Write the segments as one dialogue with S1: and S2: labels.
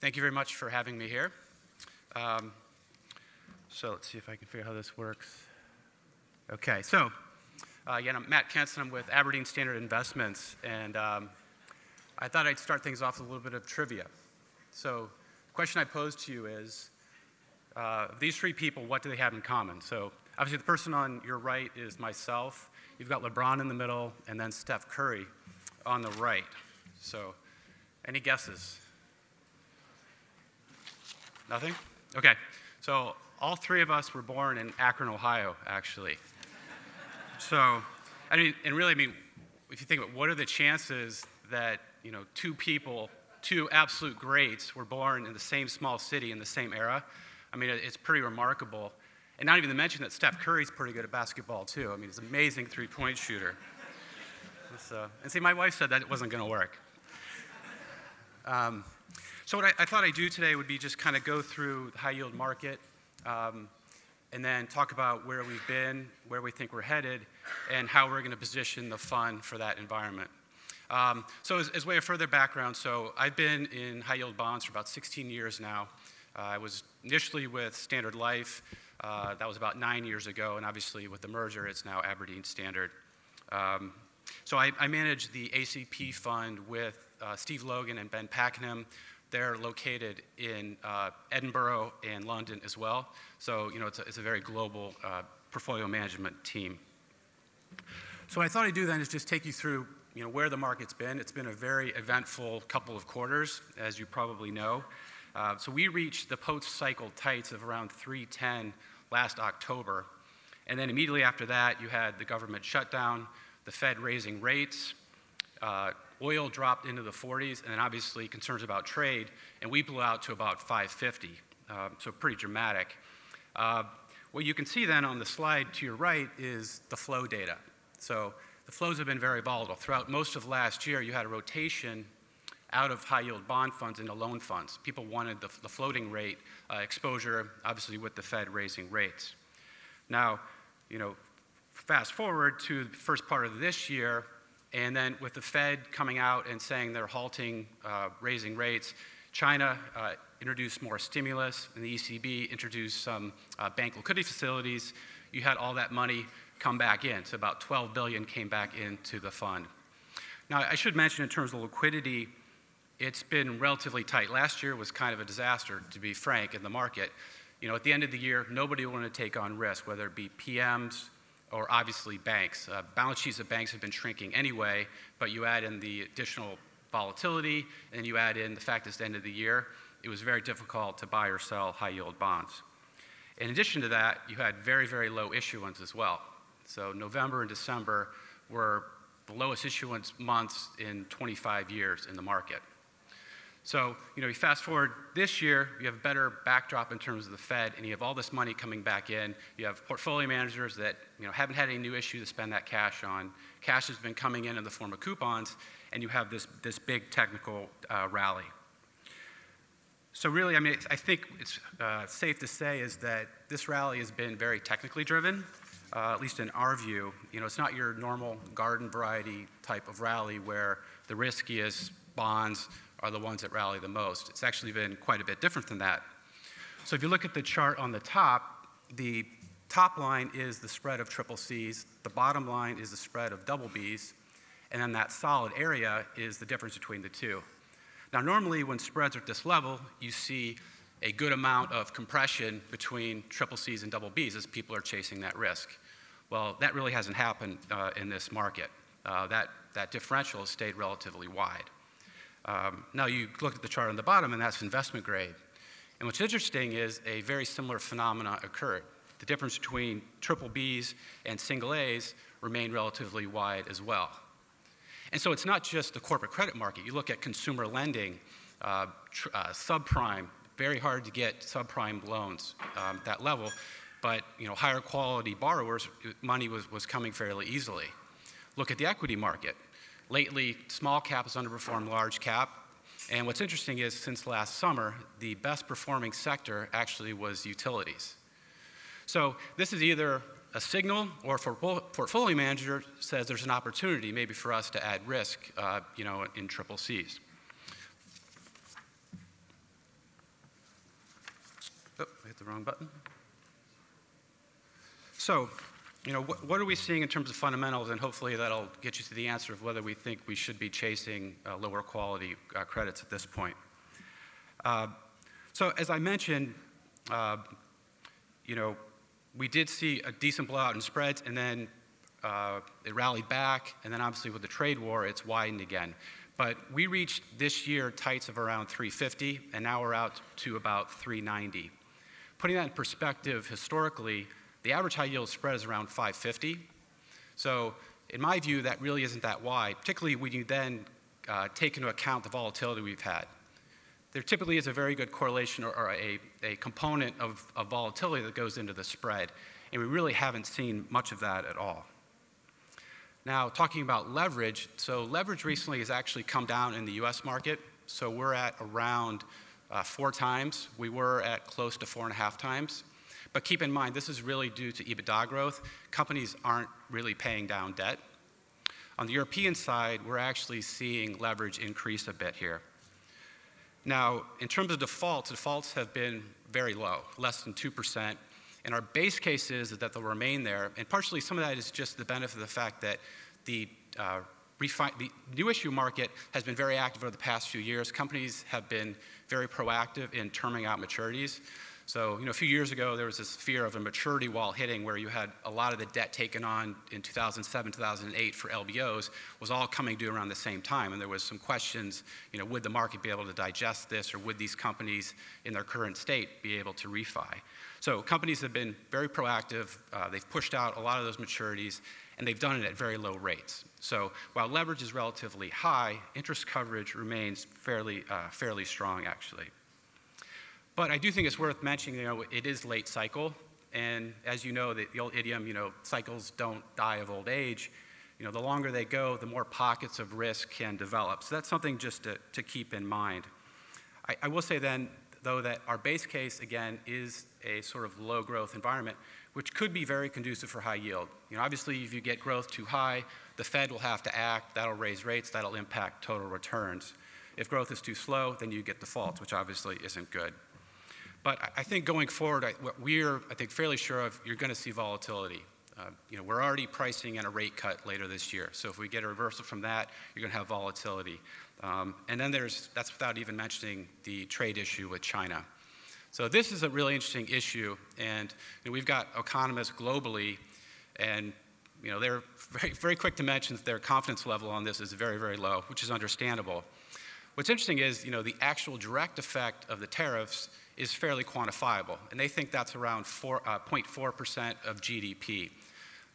S1: Thank you very much for having me here. Um, so let's see if I can figure out how this works. Okay, so uh, again, I'm Matt Kenson. I'm with Aberdeen Standard Investments, and um, I thought I'd start things off with a little bit of trivia. So, the question I pose to you is uh, these three people, what do they have in common? So, obviously, the person on your right is myself. You've got LeBron in the middle, and then Steph Curry on the right. So, any guesses? Nothing? Okay. So all three of us were born in Akron, Ohio, actually. so, I mean, and really, I mean, if you think about what are the chances that, you know, two people, two absolute greats were born in the same small city in the same era? I mean, it's pretty remarkable. And not even to mention that Steph Curry's pretty good at basketball, too. I mean, he's an amazing three point shooter. So, and see, my wife said that it wasn't going to work. Um, so, what I, I, thought I'd do today would be just kind of go through the high yield market um, and then talk about where we've been, where we think we're headed, and how we're going to position the fund for that environment. Um, so, as, as way of further background, so I've been in high yield bonds for about 16 years now. Uh, I was initially with Standard Life. Uh, that was about nine years ago, and obviously with the merger, it's now Aberdeen Standard. Um, so I, I, manage the ACP fund with uh, Steve Logan and Ben Pakenham. They're located in uh, Edinburgh and London as well. So, you know, it's a, it's a very global uh, portfolio management team. So, what I thought I'd do then is just take you through, you know, where the market's been. It's been a very eventful couple of quarters, as you probably know. Uh, so, we reached the post cycle tights of around 310 last October. And then immediately after that, you had the government shutdown, the Fed raising rates, uh, oil dropped into the 40s, and then obviously concerns about trade, and we blew out to about 550. Uh, so pretty dramatic. Uh, what you can see then on the slide to your right is the flow data. So the flows have been very volatile. Throughout most of last year, you had a rotation out of high yield bond funds into loan funds. People wanted the, the floating rate uh, exposure, obviously, with the Fed raising rates. Now, you know, fast forward to the first part of this year, and then with the Fed coming out and saying they're halting uh, raising rates, China uh, introduced more stimulus, and the ECB introduced some uh, bank liquidity facilities. You had all that money come back in. So about 12 billion came back into the fund. Now, I should mention in terms of liquidity, it's been relatively tight. Last year was kind of a disaster, to be frank, in the market. You know, at the end of the year, nobody wanted to take on risk, whether it be PMs, or obviously banks. Uh, balance sheets of banks have been shrinking anyway, but you add in the additional volatility and you add in the fact that it's the end of the year, it was very difficult to buy or sell high yield bonds. In addition to that, you had very, very low issuance as well. So November and December were the lowest issuance months in 25 years in the market. So, you know, you fast forward this year, you have a better backdrop in terms of the Fed, and you have all this money coming back in. You have portfolio managers that, you know, haven't had any new issue to spend that cash on. Cash has been coming in in the form of coupons, and you have this, this big technical uh, rally. So really, I mean, I think it's uh, safe to say is that this rally has been very technically driven, uh, at least in our view. You know, it's not your normal garden variety type of rally where the riskiest bonds are the ones that rally the most. It's actually been quite a bit different than that. So if you look at the chart on the top, the top line is the spread of triple C's, the bottom line is the spread of double B's, and then that solid area is the difference between the two. Now, normally when spreads are at this level, you see a good amount of compression between triple C's and double B's as people are chasing that risk. Well, that really hasn't happened uh, in this market. Uh, that, that differential has stayed relatively wide. Um, now you look at the chart on the bottom, and that's investment grade. And what's interesting is a very similar phenomena occurred. The difference between triple Bs and single As remained relatively wide as well. And so it's not just the corporate credit market. You look at consumer lending, uh, tr- uh, subprime, very hard to get subprime loans um, that level, but you know higher quality borrowers, money was, was coming fairly easily. Look at the equity market. Lately, small cap has underperformed large cap. And what's interesting is since last summer, the best performing sector actually was utilities. So this is either a signal or for portfolio manager says there's an opportunity maybe for us to add risk, uh, you know, in triple Cs. Oh, I hit the wrong button. So, you know, what, what, are we seeing in terms of fundamentals? And hopefully that'll get you to the answer of whether we think we should be chasing uh, lower quality uh, credits at this point. Uh, so, as I mentioned, uh, you know, we did see a decent blowout in spreads, and then uh, it rallied back, and then obviously with the trade war, it's widened again. But we reached this year tights of around 350, and now we're out to about 390. Putting that in perspective, historically, the average high yield spread is around 550. So, in my view, that really isn't that wide, particularly when you then uh, take into account the volatility we've had. There typically is a very good correlation or, or a, a component of, of volatility that goes into the spread, and we really haven't seen much of that at all. Now, talking about leverage, so leverage recently has actually come down in the US market. So we're at around uh, four times. We were at close to four and a half times. But keep in mind, this is really due to EBITDA growth. Companies aren't really paying down debt. On the European side, we're actually seeing leverage increase a bit here. Now, in terms of defaults, defaults have been very low, less than 2%. And our base case is that they'll remain there. And partially, some of that is just the benefit of the fact that the, uh, refi- the new issue market has been very active over the past few years. Companies have been very proactive in terming out maturities. So, you know, a few years ago, there was this fear of a maturity wall hitting where you had a lot of the debt taken on in 2007, 2008 for LBOs was all coming due around the same time. And there was some questions, you know, would the market be able to digest this or would these companies in their current state be able to refi? So companies have been very proactive. Uh, they've pushed out a lot of those maturities and they've done it at very low rates. So while leverage is relatively high, interest coverage remains fairly, uh, fairly strong actually. But I do think it's worth mentioning, you know, it is late cycle. And as you know, the, the old idiom, you know, cycles don't die of old age. You know, the longer they go, the more pockets of risk can develop. So that's something just to, to keep in mind. I, I will say then, though, that our base case, again, is a sort of low growth environment, which could be very conducive for high yield. You know, obviously, if you get growth too high, the Fed will have to act, that'll raise rates, that'll impact total returns. If growth is too slow, then you get defaults, which obviously isn't good. But I think going forward, what we're, I think, fairly sure of, you're going to see volatility. Uh, you know, we're already pricing in a rate cut later this year. So if we get a reversal from that, you're going to have volatility. Um, and then there's, that's without even mentioning the trade issue with China. So this is a really interesting issue, and you know, we've got economists globally, and you know, they're very, very quick to mention that their confidence level on this is very, very low, which is understandable. What's interesting is, you know, the actual direct effect of the tariffs is fairly quantifiable, and they think that's around 4, uh, 0.4% of GDP.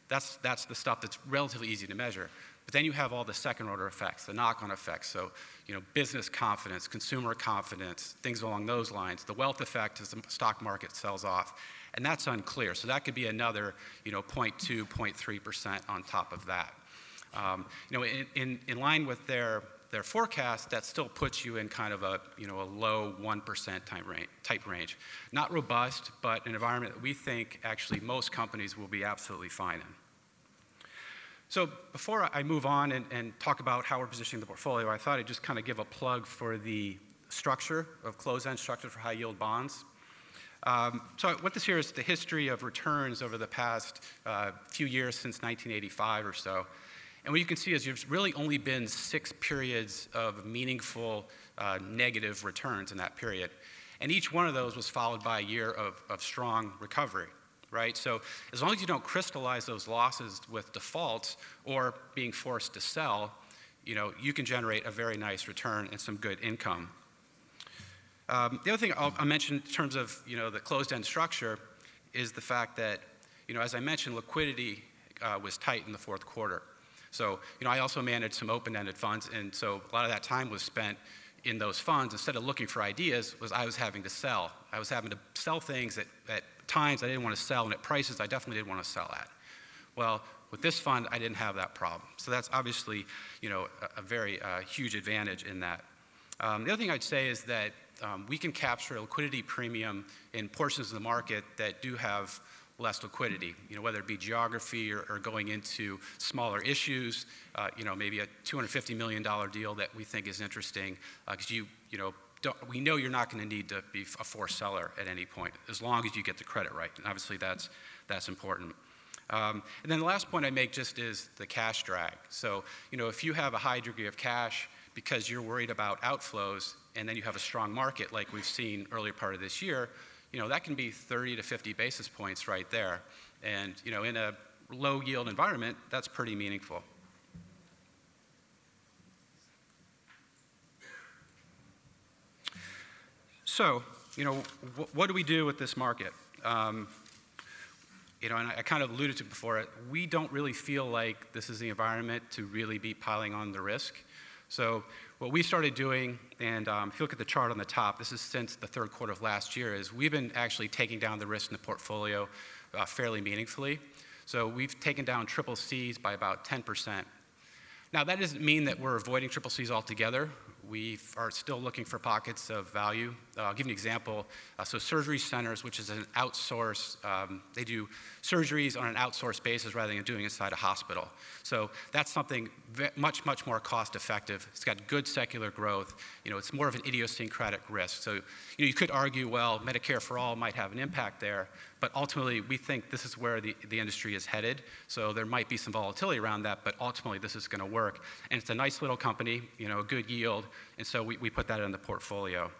S1: That's, that's the stuff that's relatively easy to measure. But then you have all the second order effects, the knock on effects. So, you know, business confidence, consumer confidence, things along those lines. The wealth effect as the stock market sells off. And that's unclear. So that could be another, you know, 0.2, 0.3% on top of that. Um, you know, in, in, in line with their their forecast, that still puts you in kind of a, you know, a low 1% type range, type range. Not robust, but an environment that we think actually most companies will be absolutely fine in. So before I move on and, and talk about how we're positioning the portfolio, I thought I'd just kind of give a plug for the structure of closed-end structure for high-yield bonds. Um, so what this here is the history of returns over the past uh, few years since 1985 or so. And what you can see is there's really only been six periods of meaningful uh, negative returns in that period. And each one of those was followed by a year of, of strong recovery, right? So as long as you don't crystallize those losses with defaults or being forced to sell, you know, you can generate a very nice return and some good income. Um, the other thing I'll, I'll, mention in terms of you know the closed-end structure is the fact that you know as I mentioned, liquidity uh, was tight in the fourth quarter. So, you know, I also managed some open-ended funds, and so a lot of that time was spent in those funds. Instead of looking for ideas, was I was having to sell. I was having to sell things at, at times I didn't want to sell, and at prices I definitely didn't want to sell at. Well, with this fund, I didn't have that problem. So that's obviously, you know, a, a very uh, huge advantage in that. Um, the other thing I'd say is that um, we can capture a liquidity premium in portions of the market that do have less liquidity, you know, whether it be geography or, or going into smaller issues, uh, you know, maybe a $250 million deal that we think is interesting because uh, you, you know, we know you're not going to need to be a forced seller at any point, as long as you get the credit right. And obviously, that's, that's important. Um, and then the last point I make just is the cash drag. So, you know, if you have a high degree of cash because you're worried about outflows, and then you have a strong market like we've seen earlier part of this year, you know, that can be 30 to 50 basis points right there. And, you know, in a low yield environment, that's pretty meaningful. So, you know, wh- what do we do with this market? Um, you know, and I, I kind of alluded to before, we don't really feel like this is the environment to really be piling on the risk. So, what we started doing, and um, if you look at the chart on the top, this is since the third quarter of last year, is we've been actually taking down the risk in the portfolio uh, fairly meaningfully. So, we've taken down triple C's by about 10%. Now, that doesn't mean that we're avoiding triple C's altogether we are still looking for pockets of value. Uh, I'll give you an example. Uh, so, surgery centers, which is an outsource, um, they do surgeries on an outsourced basis rather than doing inside a hospital. So, that's something much, much more cost effective. It's got good secular growth. You know, it's more of an idiosyncratic risk. So, you know, you could argue, well, Medicare for all might have an impact there, but ultimately, we think this is where the, the industry is headed. So, there might be some volatility around that, but ultimately, this is going to work. And it's a nice little company, you know, a good yield and so we, we put that in the portfolio.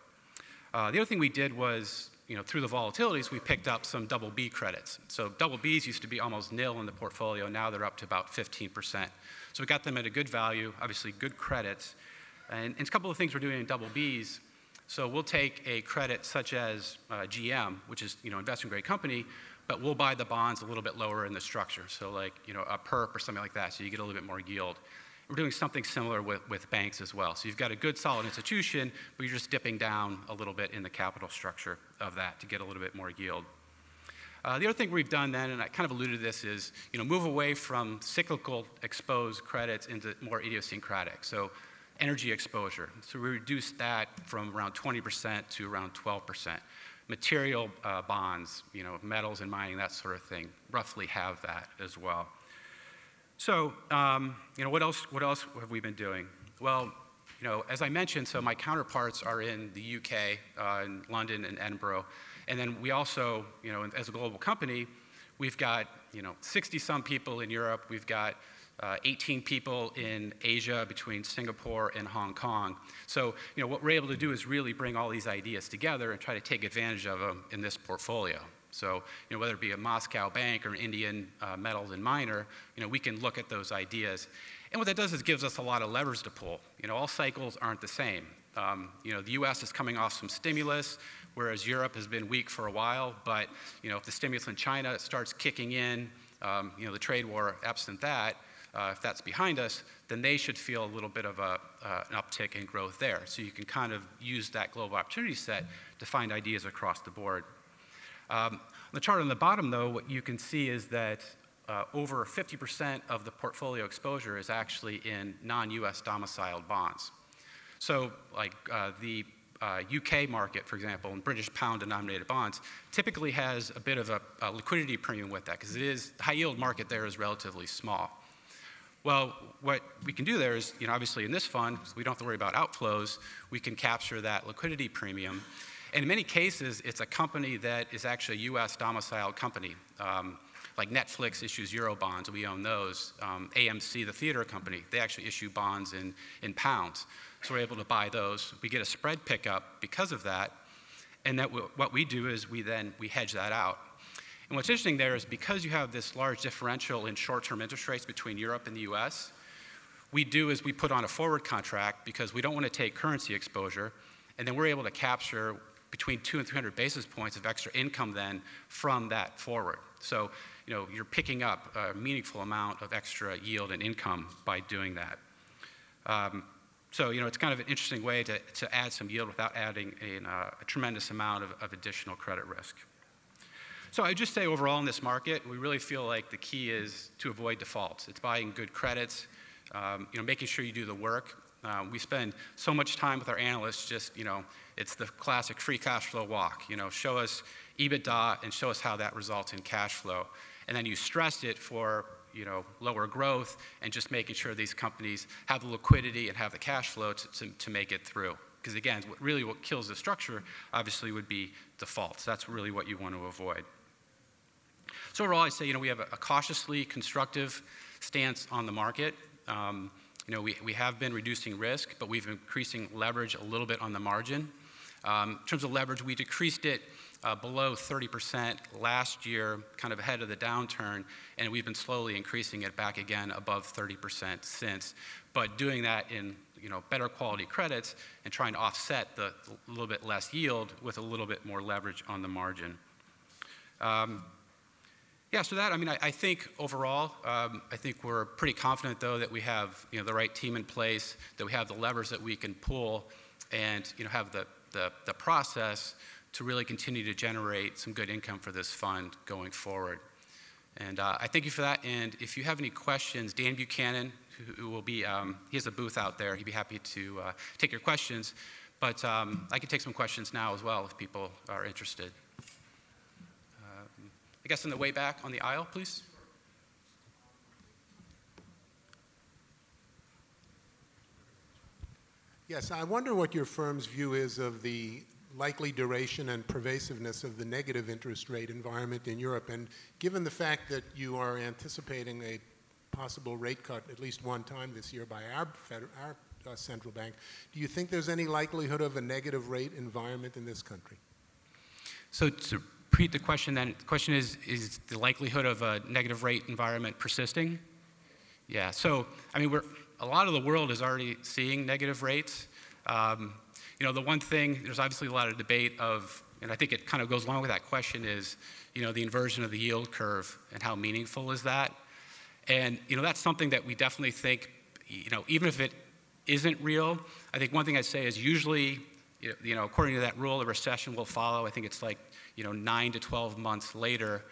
S1: Uh, the other thing we did was, you know, through the volatilities, we picked up some double B credits. So double Bs used to be almost nil in the portfolio. Now they're up to about 15%. So we got them at a good value, obviously good credits. And, and a couple of things we're doing in double Bs. So we'll take a credit such as uh, GM, which is, you know, investment grade company, but we'll buy the bonds a little bit lower in the structure. So like, you know, a perp or something like that, so you get a little bit more yield. We're doing something similar with, with banks as well. So you've got a good solid institution, but you're just dipping down a little bit in the capital structure of that to get a little bit more yield. Uh, the other thing we've done then, and I kind of alluded to this, is you know move away from cyclical exposed credits into more idiosyncratic. So energy exposure. So we reduced that from around 20% to around 12%. Material uh, bonds, you know, metals and mining, that sort of thing, roughly have that as well. So, um, you know, what else, what else have we been doing? Well, you know, as I mentioned, so my counterparts are in the UK, uh, in London and Edinburgh. And then we also, you know, as a global company, we've got, you know, 60 some people in Europe. We've got uh, 18 people in Asia between Singapore and Hong Kong. So, you know, what we're able to do is really bring all these ideas together and try to take advantage of them in this portfolio. So, you know, whether it be a Moscow bank or an Indian uh, metals and miner, you know, we can look at those ideas. And what that does is gives us a lot of levers to pull. You know, all cycles aren't the same. Um, you know, the U.S. is coming off some stimulus, whereas Europe has been weak for a while. But you know, if the stimulus in China starts kicking in, um, you know, the trade war, absent that, uh, if that's behind us, then they should feel a little bit of a, uh, an uptick in growth there. So you can kind of use that global opportunity set to find ideas across the board. Um, on the chart on the bottom, though, what you can see is that uh, over 50% of the portfolio exposure is actually in non US domiciled bonds. So, like uh, the uh, UK market, for example, and British pound denominated bonds, typically has a bit of a, a liquidity premium with that because it is high yield market there is relatively small. Well, what we can do there is, you know, obviously in this fund, we don't have to worry about outflows. We can capture that liquidity premium and in many cases, it's a company that is actually a US domiciled company. Um, like Netflix issues Euro bonds, we own those. Um, AMC, the theater company, they actually issue bonds in, in pounds. So we're able to buy those. We get a spread pickup because of that. And that w- what we do is we then we hedge that out. And what's interesting there is because you have this large differential in short-term interest rates between Europe and the US, we do is we put on a forward contract because we don't want to take currency exposure, and then we're able to capture between two and 300 basis points of extra income then from that forward. So, you know, you're picking up a meaningful amount of extra yield and income by doing that. Um, so, you know, it's kind of an interesting way to, to add some yield without adding a, uh, a tremendous amount of, of additional credit risk. So I just say overall in this market, we really feel like the key is to avoid defaults. It's buying good credits, um, you know, making sure you do the work. Uh, we spend so much time with our analysts just, you know, it's the classic free cash flow walk. You know, show us EBITDA and show us how that results in cash flow. And then you stress it for you know, lower growth and just making sure these companies have the liquidity and have the cash flow to, to, to make it through. Because again, what, really what kills the structure obviously would be defaults. That's really what you want to avoid. So overall, I say, you know, we have a, cautiously constructive stance on the market. Um, you know, we, we have been reducing risk, but we've been increasing leverage a little bit on the margin. Um, in terms of leverage, we decreased it uh, below 30% last year, kind of ahead of the downturn, and we've been slowly increasing it back again above 30% since. But doing that in you know, better quality credits and trying to offset the little bit less yield with a little bit more leverage on the margin. Um, yeah, so that, I mean, I, I think overall, um, I think we're pretty confident, though, that we have, you know, the right team in place, that we have the levers that we can pull, and, you know, have the, the, the process to really continue to generate some good income for this fund going forward. And uh, I thank you for that. And if you have any questions, Dan Buchanan, who, who will be, um, he has a booth out there. He'd be happy to uh, take your questions. But um, I can take some questions now as well if people are interested. I guess on the way back on the aisle, please.
S2: Yes, I wonder what your firm's view is of the likely duration and pervasiveness of the negative interest rate environment in Europe. And given the fact that you are anticipating a possible rate cut at least one time this year by our, federal, our uh, central bank, do you think there's any likelihood of a negative rate environment in this country?
S1: So, to repeat the question then. The question is Is the likelihood of a negative rate environment persisting? Yeah, so, I mean, we're, a lot of the world is already seeing negative rates. Um, you know, the one thing, there's obviously a lot of debate of, and I think it kind of goes along with that question is, you know, the inversion of the yield curve and how meaningful is that? And, you know, that's something that we definitely think, you know, even if it isn't real, I think one thing I'd say is usually, you know, according to that rule, a recession will follow. I think it's like you know, nine to 12 months later.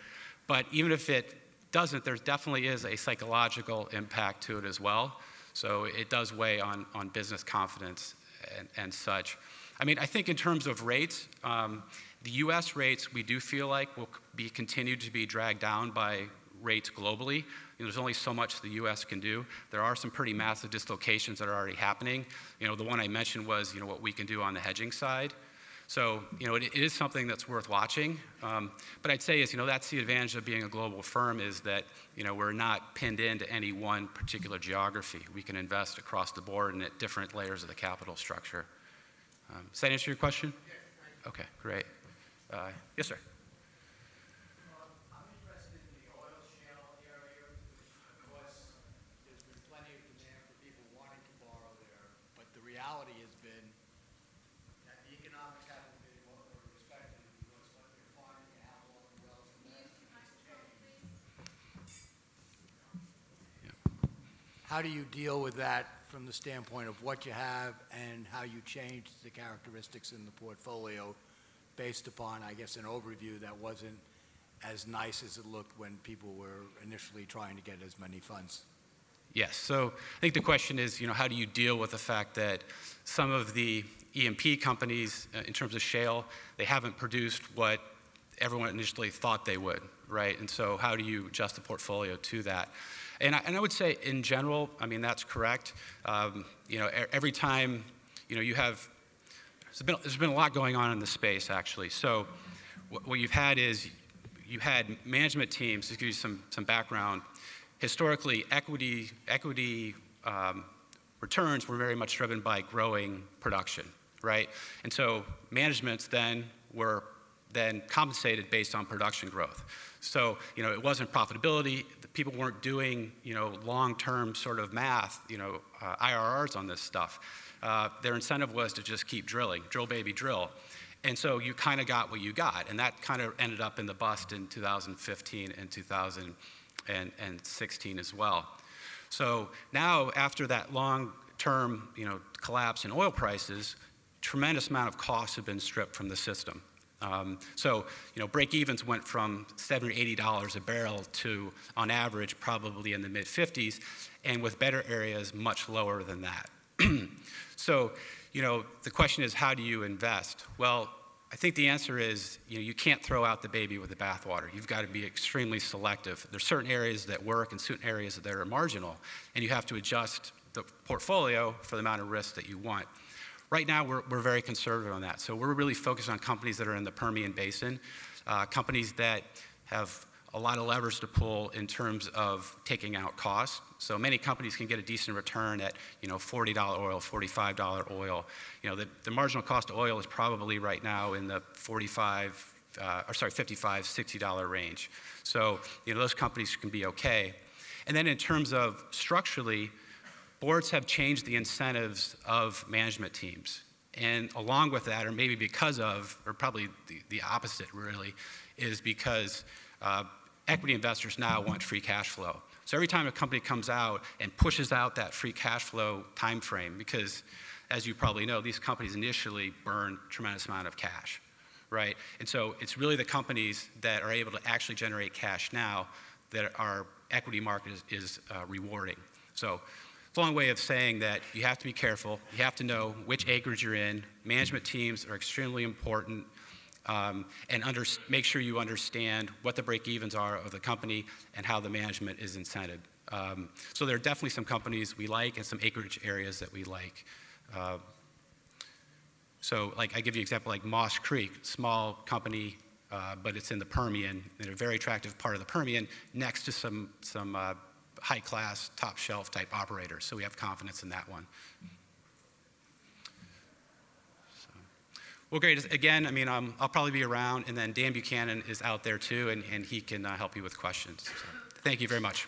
S1: But even if it doesn't, there definitely is a psychological impact to it as well. So it does weigh on, on business confidence and, and such. I mean, I think in terms of rates, um, the US rates we do feel like will be continued to be dragged down by rates globally. You know, there's only so much the US can do. There are some pretty massive dislocations that are already happening. You know, the one I mentioned was, you know, what we can do on the hedging side. So, you know, it, it is something that's worth watching. Um, but I'd say is, you know, that's the advantage of being a global firm is that, you know, we're not pinned into any one particular geography. We can invest across the board and at different layers of the capital structure. Um, does that answer your question? Okay, great. Uh, yes, sir.
S3: How do you deal with that from the standpoint of what you have and how you change the characteristics in the portfolio based upon, I guess, an overview that wasn't as nice as it looked when people were initially trying to get as many funds?
S1: Yes. So I think the question is, you know, how do you deal with the fact that some of the E&P companies, uh, in terms of shale, they haven't produced what everyone initially thought they would, right? And so how do you adjust the portfolio to that? And I, and I would say, in general, I mean, that's correct. Um, you know, every time, you know, you have, there's been, there's been a lot going on in the space, actually. So what, you've had is, you had management teams, to give you some, some background, historically, equity, equity um, returns were very much driven by growing production, right? And so managements then were then compensated based on production growth. So, you know, it wasn't profitability. People weren't doing, you know, long-term sort of math, you know, uh, IRRs on this stuff. Uh, their incentive was to just keep drilling, drill, baby, drill. And so you kind of got what you got. And that kind of ended up in the bust in 2015 and 2016 as well. So now, after that long-term, you know, collapse in oil prices, tremendous amount of costs have been stripped from the system. Um, so, you know, break evens went from 70 or 80 dollars a barrel to, on average, probably in the mid 50s, and with better areas, much lower than that. so, you know, the question is, how do you invest? Well, I think the answer is, you know, you can't throw out the baby with the bathwater. You've got to be extremely selective. There's certain areas that work and certain areas that are marginal, and you have to adjust the portfolio for the amount of risk that you want. Right now, we're, we're very conservative on that. So we're really focused on companies that are in the Permian Basin, uh, companies that have a lot of levers to pull in terms of taking out costs. So many companies can get a decent return at, you know, $40 oil, $45 oil. You know, the, the marginal cost of oil is probably right now in the 45, uh, or sorry, 55, $60 range. So, you know, those companies can be okay. And then in terms of structurally, boards have changed the incentives of management teams. And along with that, or maybe because of, or probably the, the opposite really, is because uh, equity investors now want free cash flow. So every time a company comes out and pushes out that free cash flow time frame, because as you probably know, these companies initially burn tremendous amount of cash, right? And so it's really the companies that are able to actually generate cash now that our equity market is, is uh, rewarding. So it's a long way of saying that you have to be careful. You have to know which acreage you're in. Management teams are extremely important um, and under, make sure you understand what the break evens are of the company and how the management is incented. Um, so there are definitely some companies we like and some acreage areas that we like. Uh, so, like I give you an example, like Moss Creek, small company, uh, but it's in the Permian, in a very attractive part of the Permian, next to some some uh, high-class, top-shelf type operators. So we have confidence in that one. Well, great. Again, I mean, um, I'll probably be around, and then Dan Buchanan is out there too, and, and he can uh, help you with questions. So, thank you very much.